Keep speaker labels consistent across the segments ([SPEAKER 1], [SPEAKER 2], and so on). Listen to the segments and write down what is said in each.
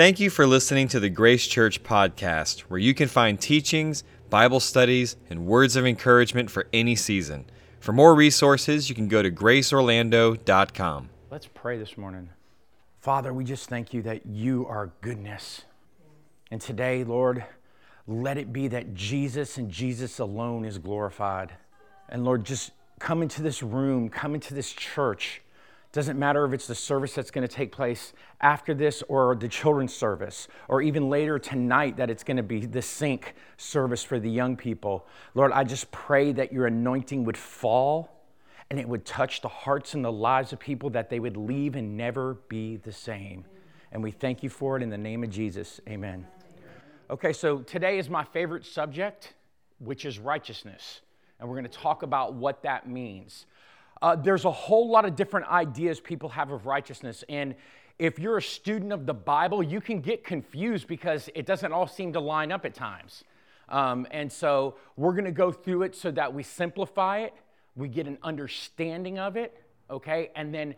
[SPEAKER 1] Thank you for listening to the Grace Church podcast, where you can find teachings, Bible studies, and words of encouragement for any season. For more resources, you can go to graceorlando.com.
[SPEAKER 2] Let's pray this morning. Father, we just thank you that you are goodness. And today, Lord, let it be that Jesus and Jesus alone is glorified. And Lord, just come into this room, come into this church doesn't matter if it's the service that's going to take place after this or the children's service, or even later tonight that it's going to be the sync service for the young people. Lord, I just pray that your anointing would fall and it would touch the hearts and the lives of people that they would leave and never be the same. And we thank you for it in the name of Jesus. Amen. Okay, so today is my favorite subject, which is righteousness. And we're going to talk about what that means. Uh, there's a whole lot of different ideas people have of righteousness. And if you're a student of the Bible, you can get confused because it doesn't all seem to line up at times. Um, and so we're going to go through it so that we simplify it, we get an understanding of it, okay? And then,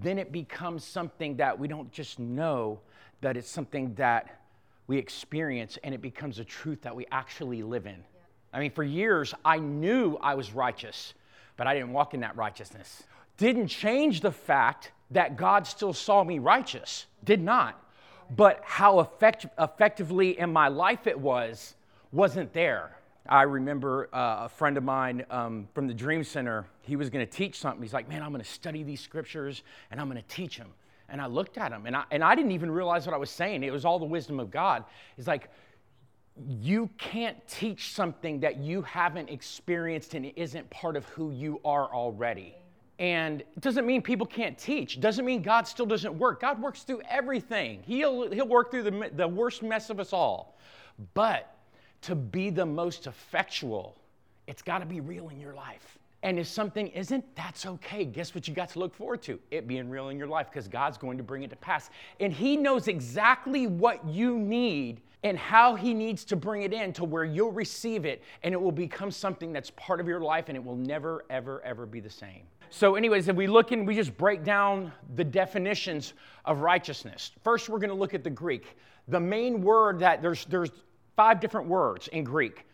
[SPEAKER 2] then it becomes something that we don't just know, that it's something that we experience and it becomes a truth that we actually live in. I mean, for years, I knew I was righteous but I didn't walk in that righteousness. Didn't change the fact that God still saw me righteous. Did not. But how effect- effectively in my life it was, wasn't there. I remember uh, a friend of mine um, from the Dream Center, he was to teach something. He's like, Man, I'm to study these scriptures and I'm to teach them. And I looked at him and I, and I didn't even realize what I was saying. It was all the wisdom of God. He's like, you can't teach something that you haven't experienced and isn't part of who you are already. And it doesn't mean people can't teach. Doesn't mean God still doesn't work. God works through everything. He'll, he'll work through the, the worst mess of us all. But to be the most effectual, it's got to be real in your life. And if something isn't, that's okay. Guess what you got to look forward to? It being real in your life because God's going to bring it to pass. And He knows exactly what you need and how he needs to bring it in to where you'll receive it and it will become something that's part of your life and it will never, ever, ever be the same. So, anyways, if we look and we just break down the definitions of righteousness. First, we're going to look at the Greek. The main word that there's there's five different words in Greek.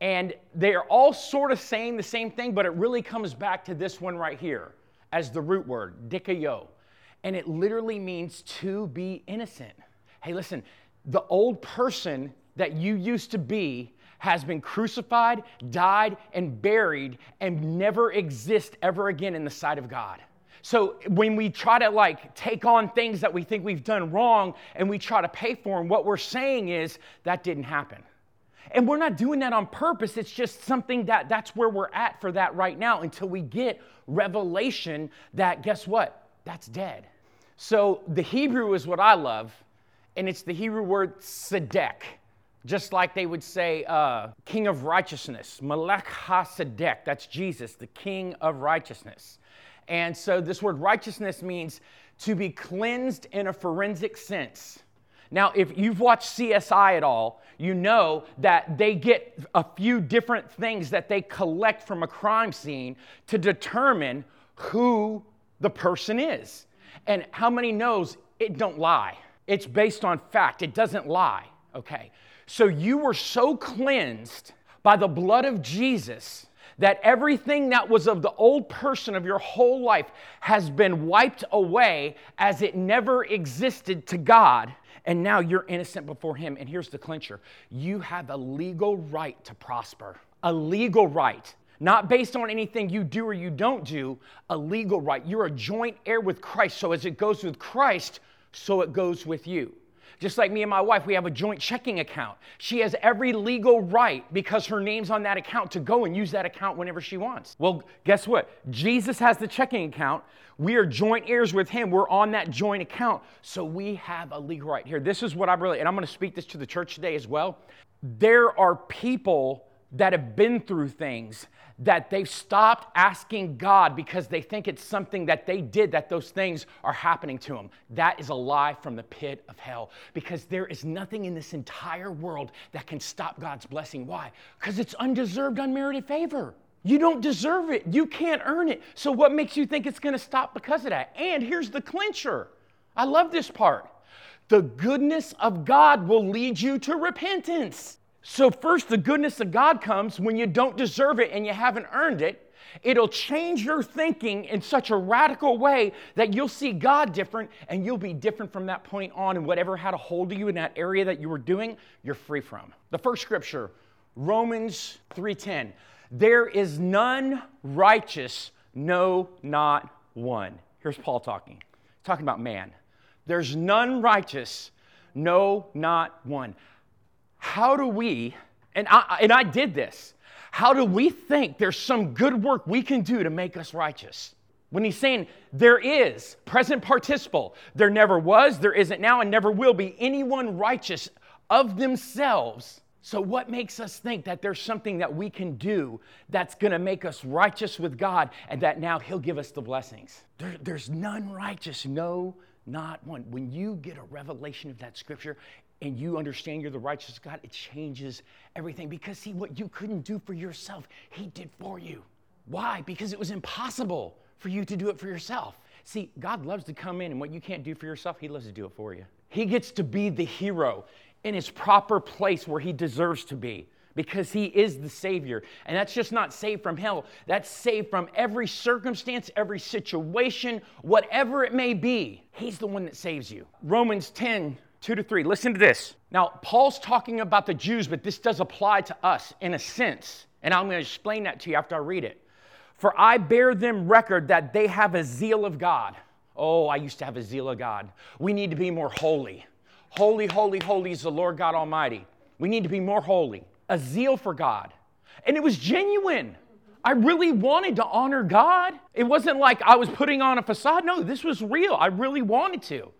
[SPEAKER 2] And they are all sort of saying the same thing, but it really comes back to this one right here as the root word, dikaio. And it literally means to be innocent. Hey, listen, the old person that you used to be has been crucified, died, and buried, and never exist ever again in the sight of God. So when we try to like take on things that we think we've done wrong and we try to pay for them, what we're saying is that didn't happen. And we're not doing that on purpose. It's just something that that's where we're at for that right now until we get revelation that guess what? That's dead. So the Hebrew is what I love and it's the Hebrew word tzedek, just like they would say uh, king of righteousness, Melech HaSedek, that's Jesus, the king of righteousness. And so this word righteousness means to be cleansed in a forensic sense. Now, if you've watched CSI at all, you know that they get a few different things that they collect from a crime scene to determine who the person is. And how many knows it don't lie? It's based on fact, it doesn't lie. Okay. So you were so cleansed by the blood of Jesus that everything that was of the old person of your whole life has been wiped away as it never existed to God. And now you're innocent before Him. And here's the clincher you have a legal right to prosper, a legal right. Not based on anything you do or you don't do, a legal right. You're a joint heir with Christ. So, as it goes with Christ, so it goes with you. Just like me and my wife, we have a joint checking account. She has every legal right because her name's on that account to go and use that account whenever she wants. Well, guess what? Jesus has the checking account. We are joint heirs with him. We're on that joint account. So we have a legal right here. This is what I really, and I'm going to speak this to the church today as well. There are people that have been through things that they've stopped asking God because they think it's something that they did that those things are happening to them. That is a lie from the pit of hell because there is nothing in this entire world that can stop God's blessing. Why? Because it's undeserved, unmerited favor. You don't deserve it. You can't earn it. So, what makes you think it's going to stop because of that? And here's the clincher I love this part the goodness of God will lead you to repentance. So, first, the goodness of God comes when you don't deserve it and you haven't earned it. It'll change your thinking in such a radical way that you'll see God different and you'll be different from that point on. And whatever had a hold of you in that area that you were doing, you're free from. The first scripture, Romans 3:10. There is none righteous, no, not one. Here's Paul talking. talking about man. There's none righteous, no, not one. How do we, and I, and I did this, how do we think there's some good work we can do to make us righteous? When he's saying there is, present participle, there never was, there isn't now, and never will be anyone righteous of themselves. So, what makes us think that there's something that we can do that's going to make us righteous with God and that now He'll give us the blessings? There, there's none righteous, no, not one. When you get a revelation of that scripture, and you understand you're the righteous God, it changes everything. Because, see, what you couldn't do for yourself, He did for you. Why? Because it was impossible for you to do it for yourself. See, God loves to come in, and what you can't do for yourself, He loves to do it for you. He gets to be the hero in his proper place where he deserves to be because he is the Savior. And that's just not saved from hell, that's saved from every circumstance, every situation, whatever it may be. He's the one that saves you. Romans 10 2 to 3. Listen to this. Now, Paul's talking about the Jews, but this does apply to us in a sense. And I'm going to explain that to you after I read it. For I bear them record that they have a zeal of God. Oh, I used to have a zeal of God. We need to be more holy. Holy, holy, holy is the Lord God Almighty. We need to be more holy. A zeal for God. And it was genuine. I really wanted to honor God. It wasn't like I was putting on a facade. No, this was real. I really wanted to.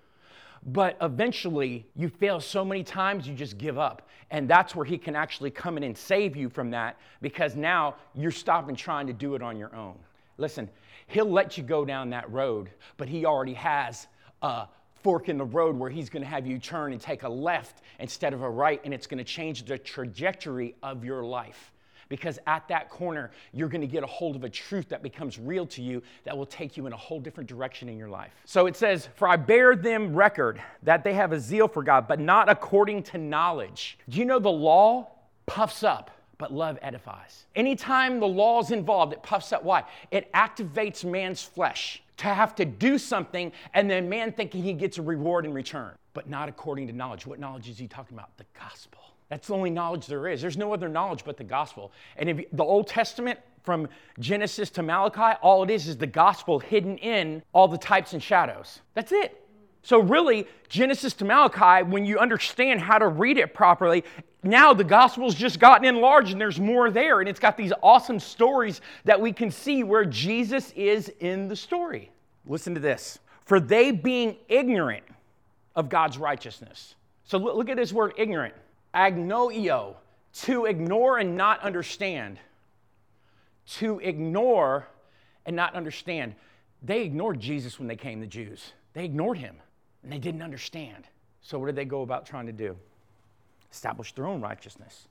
[SPEAKER 2] But eventually, you fail so many times, you just give up. And that's where He can actually come in and save you from that because now you're stopping trying to do it on your own. Listen, He'll let you go down that road, but He already has a fork in the road where He's going to have you turn and take a left instead of a right, and it's going to change the trajectory of your life because at that corner, you're going to get a hold of a truth that becomes real to you that will take you in a whole different direction in your life. So it says, For I bear them record that they have a zeal for God, but not according to knowledge. Do you know the law puffs up? But love edifies. Anytime the law is involved, it puffs up. Why? It activates man's flesh to have to do something, and then man thinking he gets a reward in return, but not according to knowledge. What knowledge is he talking about? The gospel. That's the only knowledge there is. There's no other knowledge but the gospel. And if the Old Testament, from Genesis to Malachi, all it is is the gospel hidden in all the types and shadows. That's it. So, really, Genesis to Malachi, when you understand how to read it properly, now the gospel's just gotten enlarged and there's more there. And it's got these awesome stories that we can see where Jesus is in the story. Listen to this. For they being ignorant of God's righteousness. So, look at this word ignorant agnoio, to ignore and not understand. To ignore and not understand. They ignored Jesus when they came, the Jews. They ignored him and they didn't understand. So, what did they go about trying to do? Establish their own righteousness.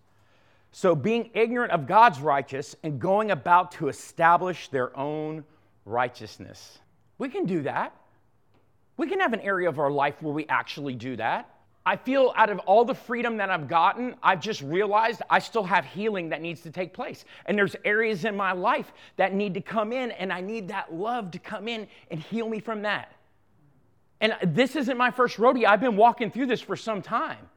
[SPEAKER 2] So, being ignorant of God's righteous and going about to establish their own righteousness. We can do that. We can have an area of our life where we actually do that. I feel out of all the freedom that I've gotten, I've just realized I still have healing that needs to take place. And there's areas in my life that need to come in, and I need that love to come in and heal me from that. And this isn't my first rodeo, I've been walking through this for some time.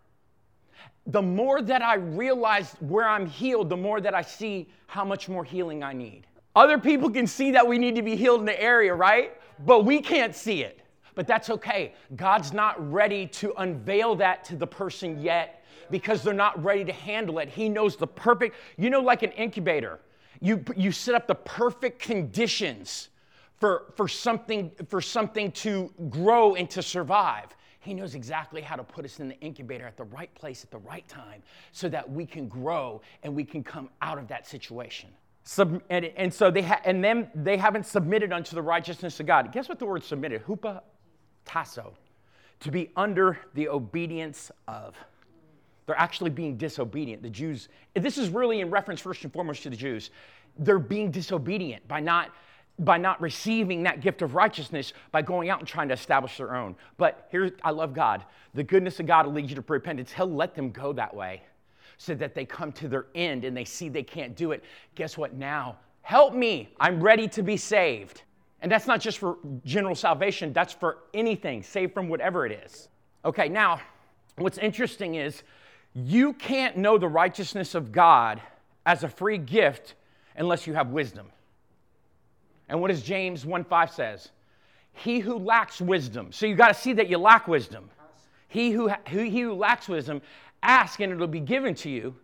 [SPEAKER 2] The more that I realize where I'm healed, the more that I see how much more healing I need. Other people can see that we need to be healed in the area, right? But we can't see it. But that's okay. God's not ready to unveil that to the person yet because they're not ready to handle it. He knows the perfect, you know, like an incubator, you, you set up the perfect conditions for, for, something, for something to grow and to survive. He knows exactly how to put us in the incubator at the right place at the right time so that we can grow and we can come out of that situation. Sub, and, and so they ha, and then they haven't submitted unto the righteousness of God. Guess what the word submitted? Hupa tasso, to be under the obedience of. They're actually being disobedient. The Jews, this is really in reference first and foremost to the Jews. They're being disobedient by not by not receiving that gift of righteousness by going out and trying to establish their own. But here, I love God. The goodness of God will lead you to repentance. He'll let them go that way so that they come to their end and they see they can't do it. Guess what? Now, help me. I'm ready to be saved. And that's not just for general salvation, that's for anything, saved from whatever it is. Okay, now, what's interesting is you can't know the righteousness of God as a free gift unless you have wisdom. And what does James 1 5 says? He who lacks wisdom. So you got to see that you lack wisdom. He who, who, he who lacks wisdom, ask and it'll be given to you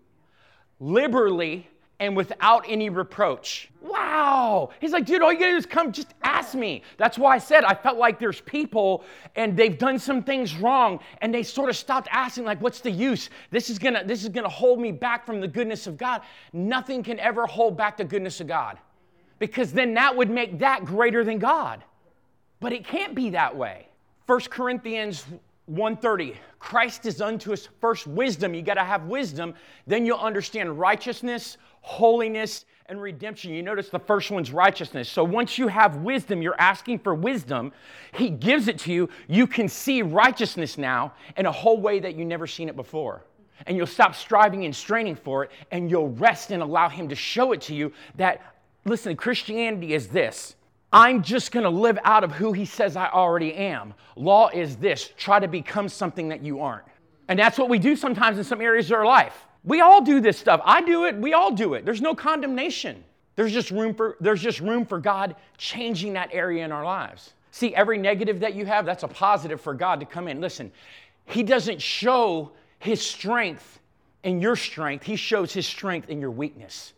[SPEAKER 2] liberally and without any reproach. Wow. He's like, dude, all you gotta do is come, just ask me. That's why I said I felt like there's people and they've done some things wrong and they sort of stopped asking, like, what's the use? This is gonna, this is gonna hold me back from the goodness of God. Nothing can ever hold back the goodness of God. Because then that would make that greater than God. But it can't be that way. 1 Corinthians 130 christ is unto us first wisdom. You got to have wisdom then you'll understand righteousness holiness and redemption. You notice the first one's righteousness. So once you have wisdom you're asking for wisdom he gives it to you. You can see righteousness now in a whole way that you never seen it before. And you'll stop striving and straining for it and you'll rest and allow him to show it to you that listen christianity is this I'm just going to live out of who he says I already am. Law is this try to become something that you aren't. And that's what we do sometimes in some areas of our life. We all do this stuff. I do it, we all do it. There's no condemnation. There's just room for there's just room for God changing that area in our lives. See, every negative that you have, that's a positive for God to come in. Listen, he doesn't show his strength in your strength. He shows his strength in your weakness.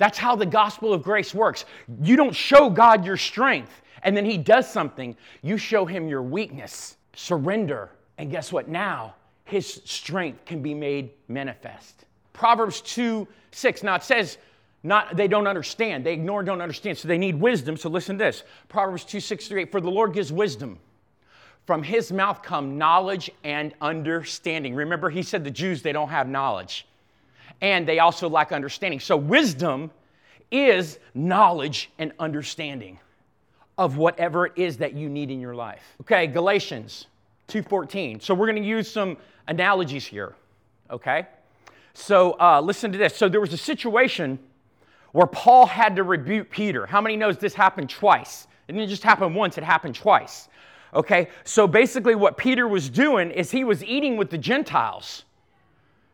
[SPEAKER 2] That's how the gospel of grace works. You don't show God your strength and then He does something. You show Him your weakness, surrender, and guess what? Now His strength can be made manifest. Proverbs 2 6. Now it says, not they don't understand. They ignore, don't understand. So they need wisdom. So listen to this. Proverbs 2, 6 through 8. For the Lord gives wisdom. From his mouth come knowledge and understanding. Remember, he said the Jews, they don't have knowledge and they also lack understanding. So, wisdom is knowledge and understanding of whatever it is that you need in your life. Okay, Galatians 2:14. So we're going to use some analogies here. Okay, so uh, listen to this. So there was a situation where Paul had to rebuke Peter. How many knows this happened twice? It didn't just happen once; it happened twice. Okay, so basically what Peter was doing is he was eating with the Gentiles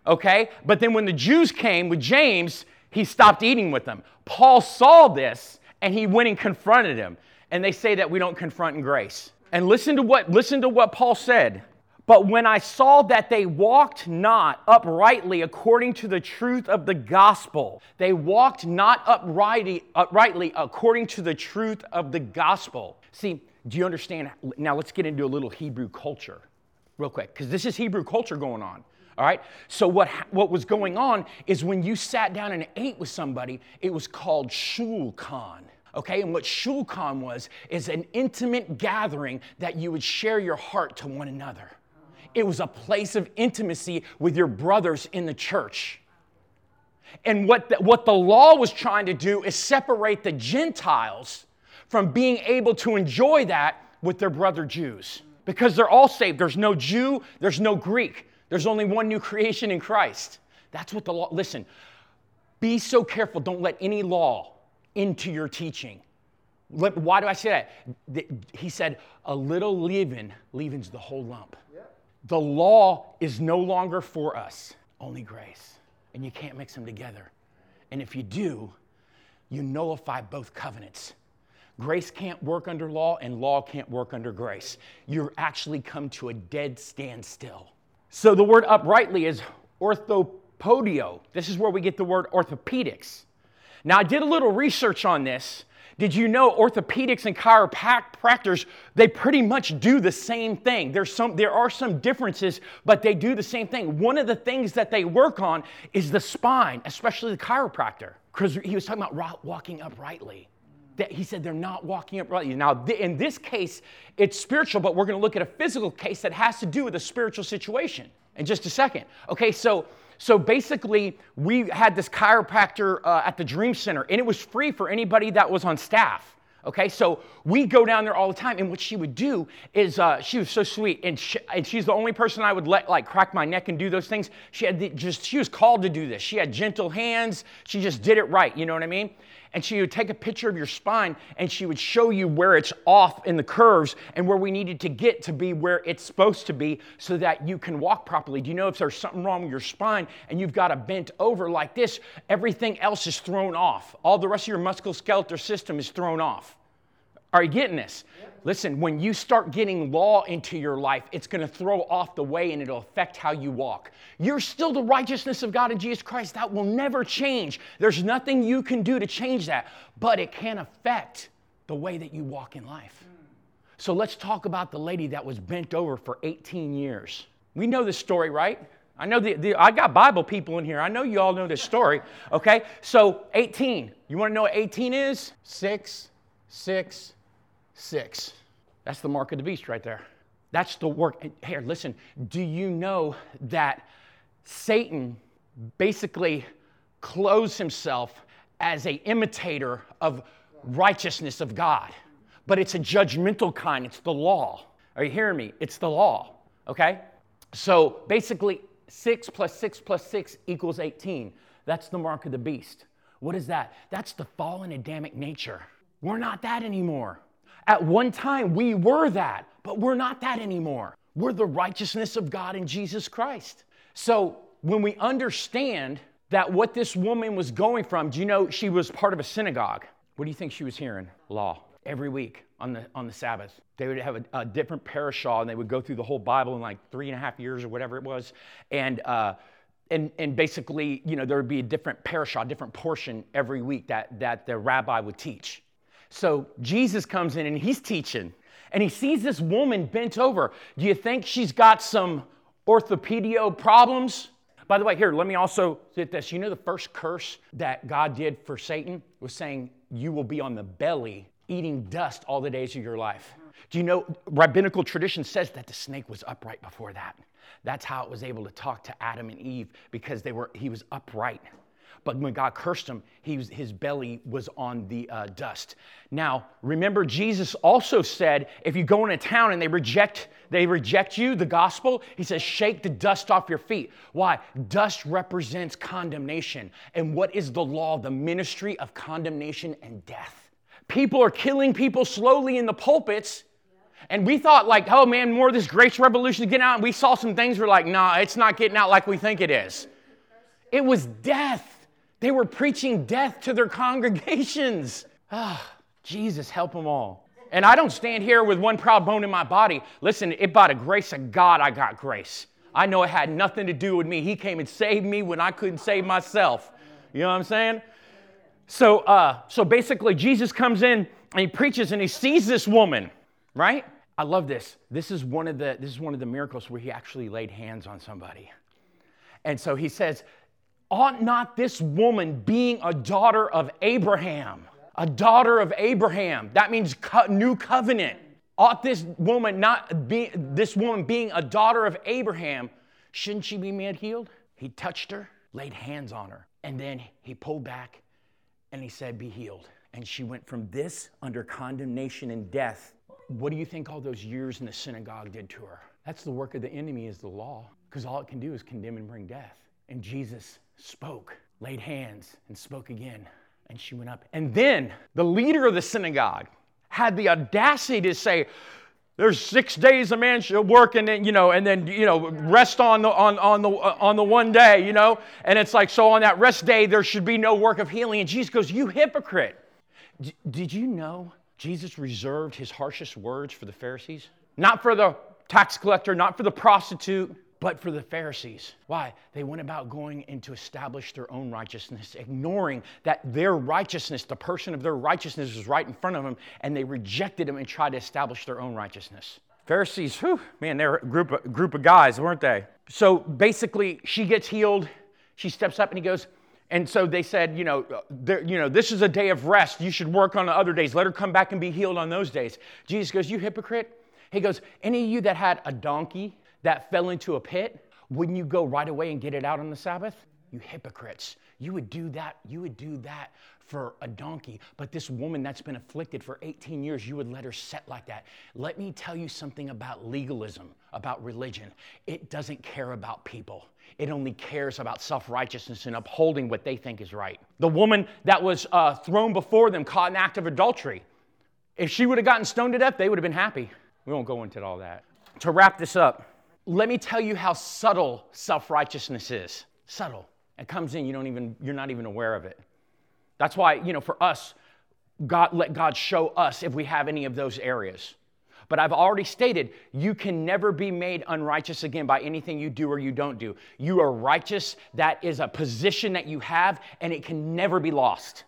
[SPEAKER 2] okay? But then when the Jews came with James, he stopped eating with them. Paul saw this and he went and confronted him. And they say that we don't confront in grace. And listen to what listen to what Paul said. But when I saw that they walked not uprightly according to the truth of the gospel, they walked not uprightly, uprightly according to the truth of the gospel. See, do you understand? Now let's get into a little Hebrew culture real quick, because this is Hebrew culture going on. All right? So, what, what was going on is when you sat down and ate with somebody, it was called shulchan. Okay, and what shulchan was is an intimate gathering that you would share your heart to one another. It was a place of intimacy with your brothers in the church. And what the, what the law was trying to do is separate the Gentiles from being able to enjoy that with their brother Jews because they're all saved. There's no Jew, there's no Greek. There's only one new creation in Christ. That's what the law, listen, be so careful. Don't let any law into your teaching. Why do I say that? He said, a little leaven leavens the whole lump. The law is no longer for us, only grace. And you can't mix them together. And if you do, you nullify both covenants. Grace can't work under law, and law can't work under grace. You're actually come to a dead standstill. So the word uprightly is orthopodio. This is where we get the word orthopedics. Now, I did a little research on this. Did you know orthopedics and chiropractors, they pretty much do the same thing. There's some, there are some differences, but they do the same thing. One of the things that they work on is the spine, especially the chiropractor, because he was talking about walking uprightly that he said they're not walking uprightly. Now, in this case, it's spiritual, but we're going to look at a physical case that has to do with a spiritual situation in just a second. Okay, so So basically, we had this chiropractor uh, at the Dream Center, and it was free for anybody that was on staff. Okay, so we go down there all the time, and what she would do is uh, she was so sweet, and, she, and she's the only person I would let like crack my neck and do those things. She had the, just she was called to do this. She had gentle hands. She just did it right. You know what I mean? And she would take a picture of your spine, and she would show you where it's off in the curves and where we needed to get to be where it's supposed to be, so that you can walk properly. Do you know if there's something wrong with your spine and you've got a bent over like this, everything else is thrown off. All the rest of your musculoskeletal system is thrown off. Are you getting this? Listen, when you start getting law into your life, it's going to throw off the way and it'll affect how you walk. You're still the righteousness of God in Jesus Christ. That will never change. There's nothing you can do to change that, but it can affect the way that you walk in life. So let's talk about the lady that was bent over for 18 years. We know this story, right? I know the, the, I got Bible people in here. I know you all know this story. Okay, so 18. You want to know what 18 is? Six, six, six. That's the mark of the beast right there. That's the work. Here, listen, do you know that Satan basically clothes himself as a imitator of righteousness of God? But it's a judgmental kind, it's the law. Are you hearing me? It's the law, okay? So basically, 6 plus 6 plus 6 equals 18. That's the mark of the beast. What is that? That's the fallen Adamic nature. We're not that anymore. At one time, we were that, but we're not that anymore. We're the righteousness of God in Jesus Christ. So when we understand that what this woman was going from, do you know she was part of a synagogue? What do you think she was hearing? Law. Every week on the, on the Sabbath. They would have a, a different parashah and they would go through the whole Bible in like three and a half years or whatever it was. And, uh, and, and basically, you know, there would be a different parashah, different portion every week that, that the rabbi would teach. So Jesus comes in and he's teaching, and he sees this woman bent over. Do you think she's got some orthopedio problems? By the way, here, let me also get this. You know, the first curse that God did for Satan was saying, You will be on the belly eating dust all the days of your life. Do you know, rabbinical tradition says that the snake was upright before that. That's how it was able to talk to Adam and Eve because they were, he was upright. But when God cursed him, he was, his belly was on the uh, dust. Now, remember, Jesus also said, if you go in a town and they reject, they reject you, the gospel, he says, shake the dust off your feet. Why? Dust represents condemnation. And what is the law? The ministry of condemnation and death. People are killing people slowly in the pulpits. And we thought, like, oh man, more of this grace revolution is getting out. And we saw some things, we're like, nah, it's not getting out like we think it is. It was death. They were preaching death to their congregations. Ah, Jesus, help them all. And I don't stand here with one proud bone in my body. Listen, it by the grace of God, I got grace. I know it had nothing to do with me. He came and saved me when I couldn't save myself. You know what I'm saying? So, uh, so basically, Jesus comes in and he preaches and he sees this woman, right? I love this. This is one of the this is one of the miracles where he actually laid hands on somebody. And so he says, Ought not this woman, being a daughter of Abraham, a daughter of Abraham, that means co- new covenant, ought this woman not be, this woman being a daughter of Abraham, shouldn't she be made healed? He touched her, laid hands on her, and then he pulled back and he said, Be healed. And she went from this under condemnation and death. What do you think all those years in the synagogue did to her? That's the work of the enemy, is the law, because all it can do is condemn and bring death. And Jesus spoke, laid hands, and spoke again. And she went up. And then the leader of the synagogue had the audacity to say, there's six days a man should work and then you know and then you know rest on the on, on the on the one day you know and it's like so on that rest day there should be no work of healing and jesus goes you hypocrite D- did you know jesus reserved his harshest words for the pharisees not for the tax collector not for the prostitute but for the Pharisees. Why? They went about going in to establish their own righteousness, ignoring that their righteousness, the person of their righteousness, was right in front of them, and they rejected him and tried to establish their own righteousness. Pharisees, whew, man, they're a group of, group of guys, weren't they? So basically, she gets healed. She steps up and he goes, and so they said, you know, uh, you know, this is a day of rest. You should work on the other days. Let her come back and be healed on those days. Jesus goes, You hypocrite. He goes, Any of you that had a donkey that fell into a pit, Wouldn't you go right away and get it out on the Sabbath? You hypocrites. You would do that. You would do that for a donkey. But this woman that's been afflicted for 18 years, you would let her set like that. Let me tell you something about legalism, about religion. It doesn't care about people. It only cares about self righteousness and upholding what they think is right. The woman that was uh, thrown before them caught an act of adultery. If she would have gotten stoned to death, they would have been happy. We won't go into all that. To wrap this up, let me tell you how subtle self righteousness is. Subtle. It comes in, you don't even, you're not even aware of it. That's why, you know, for us, God, let God show us if we have any of those areas. But I've already stated, you can never be made unrighteous again by anything you do or you don't do. You are righteous. That is a position that you have, and it can never be lost.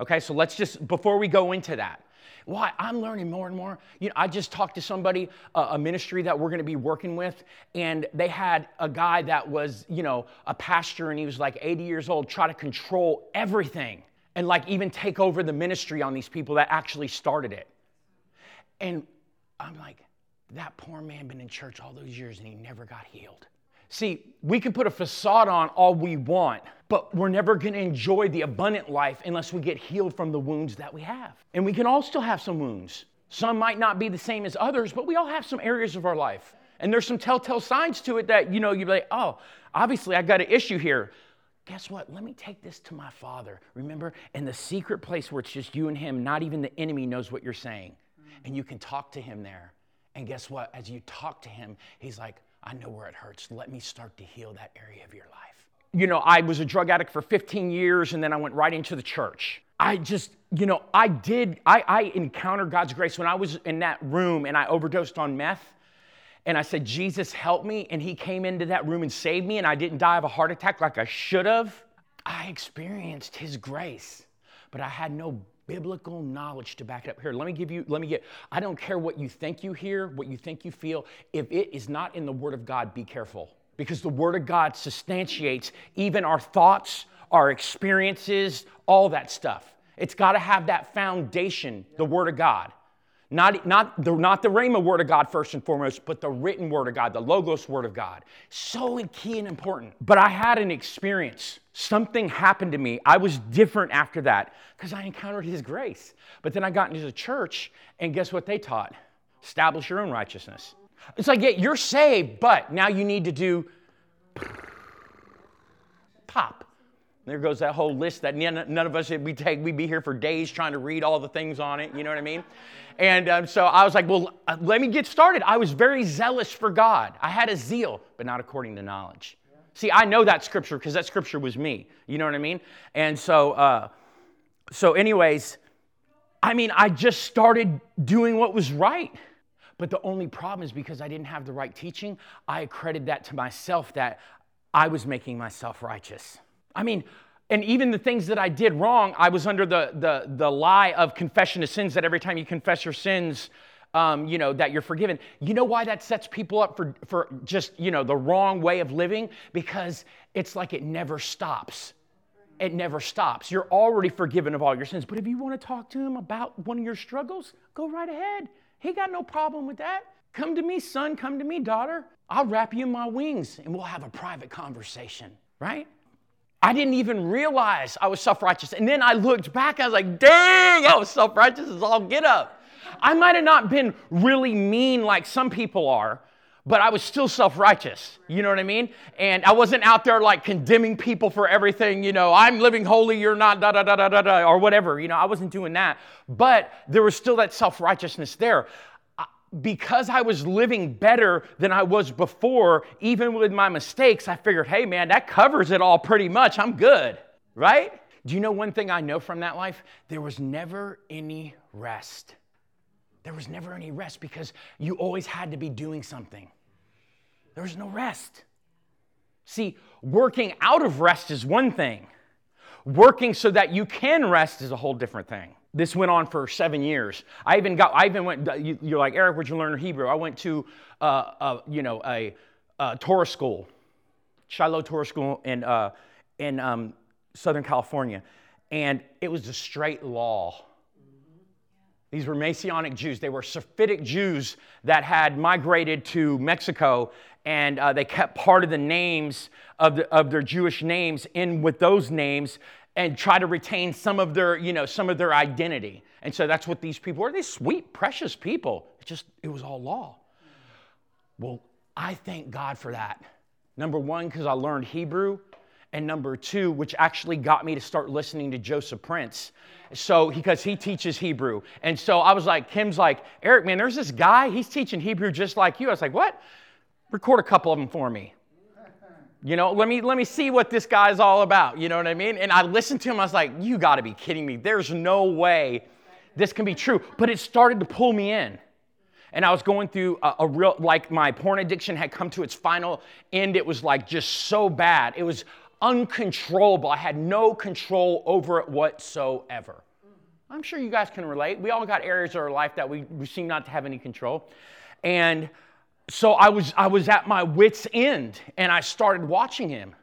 [SPEAKER 2] Okay, so let's just, before we go into that, why? I'm learning more and more. You know, I just talked to somebody, uh, a ministry that we're going to be working with, and they had a guy that was, you know, a pastor, and he was like 80 years old, try to control everything and like even take over the ministry on these people that actually started it. And I'm like, that poor man been in church all those years and he never got healed. See, we can put a facade on all we want, but we're never going to enjoy the abundant life unless we get healed from the wounds that we have. And we can all still have some wounds. Some might not be the same as others, but we all have some areas of our life. And there's some telltale signs to it that, you know, you're like, oh, obviously I got an issue here. Guess what? Let me take this to my father. Remember, in the secret place where it's just you and him, not even the enemy knows what you're saying. And you can talk to him there. And guess what? As you talk to him, he's like, I know where it hurts. Let me start to heal that area of your life. You know, I was a drug addict for 15 years and then I went right into the church. I just, you know, I did, I, I encountered God's grace when I was in that room and I overdosed on meth. And I said, Jesus, help me. And he came into that room and saved me, and I didn't die of a heart attack like I should have. I experienced his grace, but I had no biblical knowledge to back it up. Here, let me give you, let me get, I don't care what you think you hear, what you think you feel. If it is not in the Word of God, be careful. Because the Word of God substantiates even our thoughts, our experiences, all that stuff. It's got to have that foundation, the Word of God. Not, not, the, not the Rhema word of God first and foremost, but the written word of God, the Logos word of God. So key and important. But I had an experience. Something happened to me. I was different after that because I encountered His grace. But then I got into the church, and guess what they taught? Establish your own righteousness. It's like, yeah, you're saved, but now you need to do pop. There goes that whole list that none, of us we take. We'd be here for days trying to read all the things on it. You know what I mean? And um, so I was like, well, uh, let me get started. I was very zealous for God. I had a zeal, but not according to knowledge. See, I know that scripture because that scripture was me. You know what I mean? And so, uh, so, anyways, I mean, I just started doing what was right. But the only problem is because I didn't have the right teaching, I accredited that to myself that I was making myself righteous. I mean, and even the things that I did wrong, I was under the, the, the lie of confession of sins that every time you confess your sins, um, you know, that you're forgiven. You know why that sets people up for, for just, you know, the wrong way of living? Because it's like it never stops. It never stops. You're already forgiven of all your sins. But if you want to talk to him about one of your struggles, go right ahead. He got no problem with that. Come to me, son. Come to me, daughter. I'll wrap you in my wings and we'll have a private conversation, right? I didn't even realize I was self righteous. And then I looked back, I was like, dang, I was self righteous as all get up. I might have not been really mean like some people are, but I was still self righteous. You know what I mean? And I wasn't out there like condemning people for everything, you know, I'm living holy, you're not, da da da da da da, or whatever. You know, I wasn't doing that. But there was still that self righteousness there because I was living better than I was before, even with my mistakes, I figured, hey man, that covers it all pretty much. I'm good, right? Do you know one thing I know from that life? There was never any rest. There was never any rest because you always had to be doing something. There was no rest. See, working out of rest is one thing, working so that you can rest is a whole different thing. This went on for seven years. I even got, I even went, you're like, Eric, where'd you learn Hebrew? I went to, uh, uh, you know, a, a, Torah school, Shiloh Torah School in, uh, in um, Southern California. And it was a straight law. These were Messianic Jews. They were Sephardic Jews that had migrated to Mexico, and uh, they kept part of the names of, the, of their Jewish names in with those names and try to retain some of their, you know, some of their identity. And so that's what these people were. These sweet, precious people. It just, it was all law. Well, I thank God for that. Number one, because I learned Hebrew. And number two, which actually got me to start listening to Joseph Prince. So, because he teaches Hebrew. And so I was like, Kim's like, Eric, man, there's this guy, he's teaching Hebrew just like you. I was like, what? Record a couple of them for me. You know, let me let me see what this guy's all about. You know what I mean? And I listened to him. I was like, you got to be kidding me. There's no way this can be true. But it started to pull me in. And I was going through a, a, real, like my porn addiction had come to its final end. It was like just so bad. It was uncontrollable. I had no control over it whatsoever. I'm sure you guys can relate. We all got areas of our life that we, we seem not to have any control. And so I was, I was at my wits' end and I started watching him.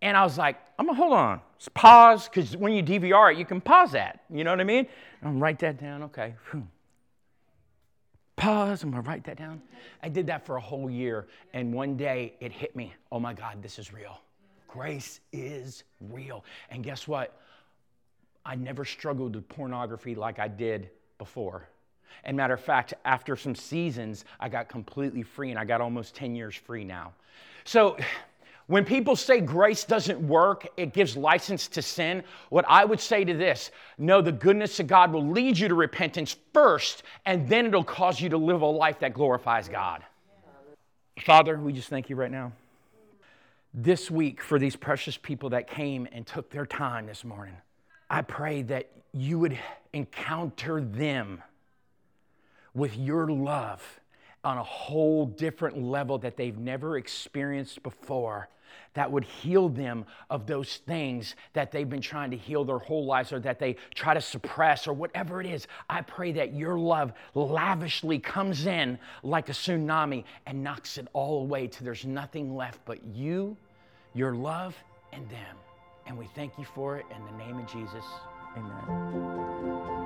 [SPEAKER 2] And I was like, I'm gonna hold on, Just pause, because when you DVR it, you can pause that. You know what I mean? I'm gonna write that down, okay. Pause, I'm gonna write that down. I did that for a whole year, and one day it hit me. Oh my God, this is real. Grace is real. And guess what? I never struggled with pornography like I did before. And matter of fact, after some seasons, I got completely free and I got almost 10 years free now. So when people say grace doesn't work, it gives license to sin, what I would say to this no, the goodness of God will lead you to repentance first, and then it'll cause you to live a life that glorifies God. Father, we just thank you right now. This week, for these precious people that came and took their time this morning, I pray that you would encounter them with your love on a whole different level that they've never experienced before that would heal them of those things that they've been trying to heal their whole lives or that they try to suppress or whatever it is. I pray that your love lavishly comes in like a tsunami and knocks it all away till there's nothing left but you, your love, and them. And we thank you for it in the name of Jesus. Amen.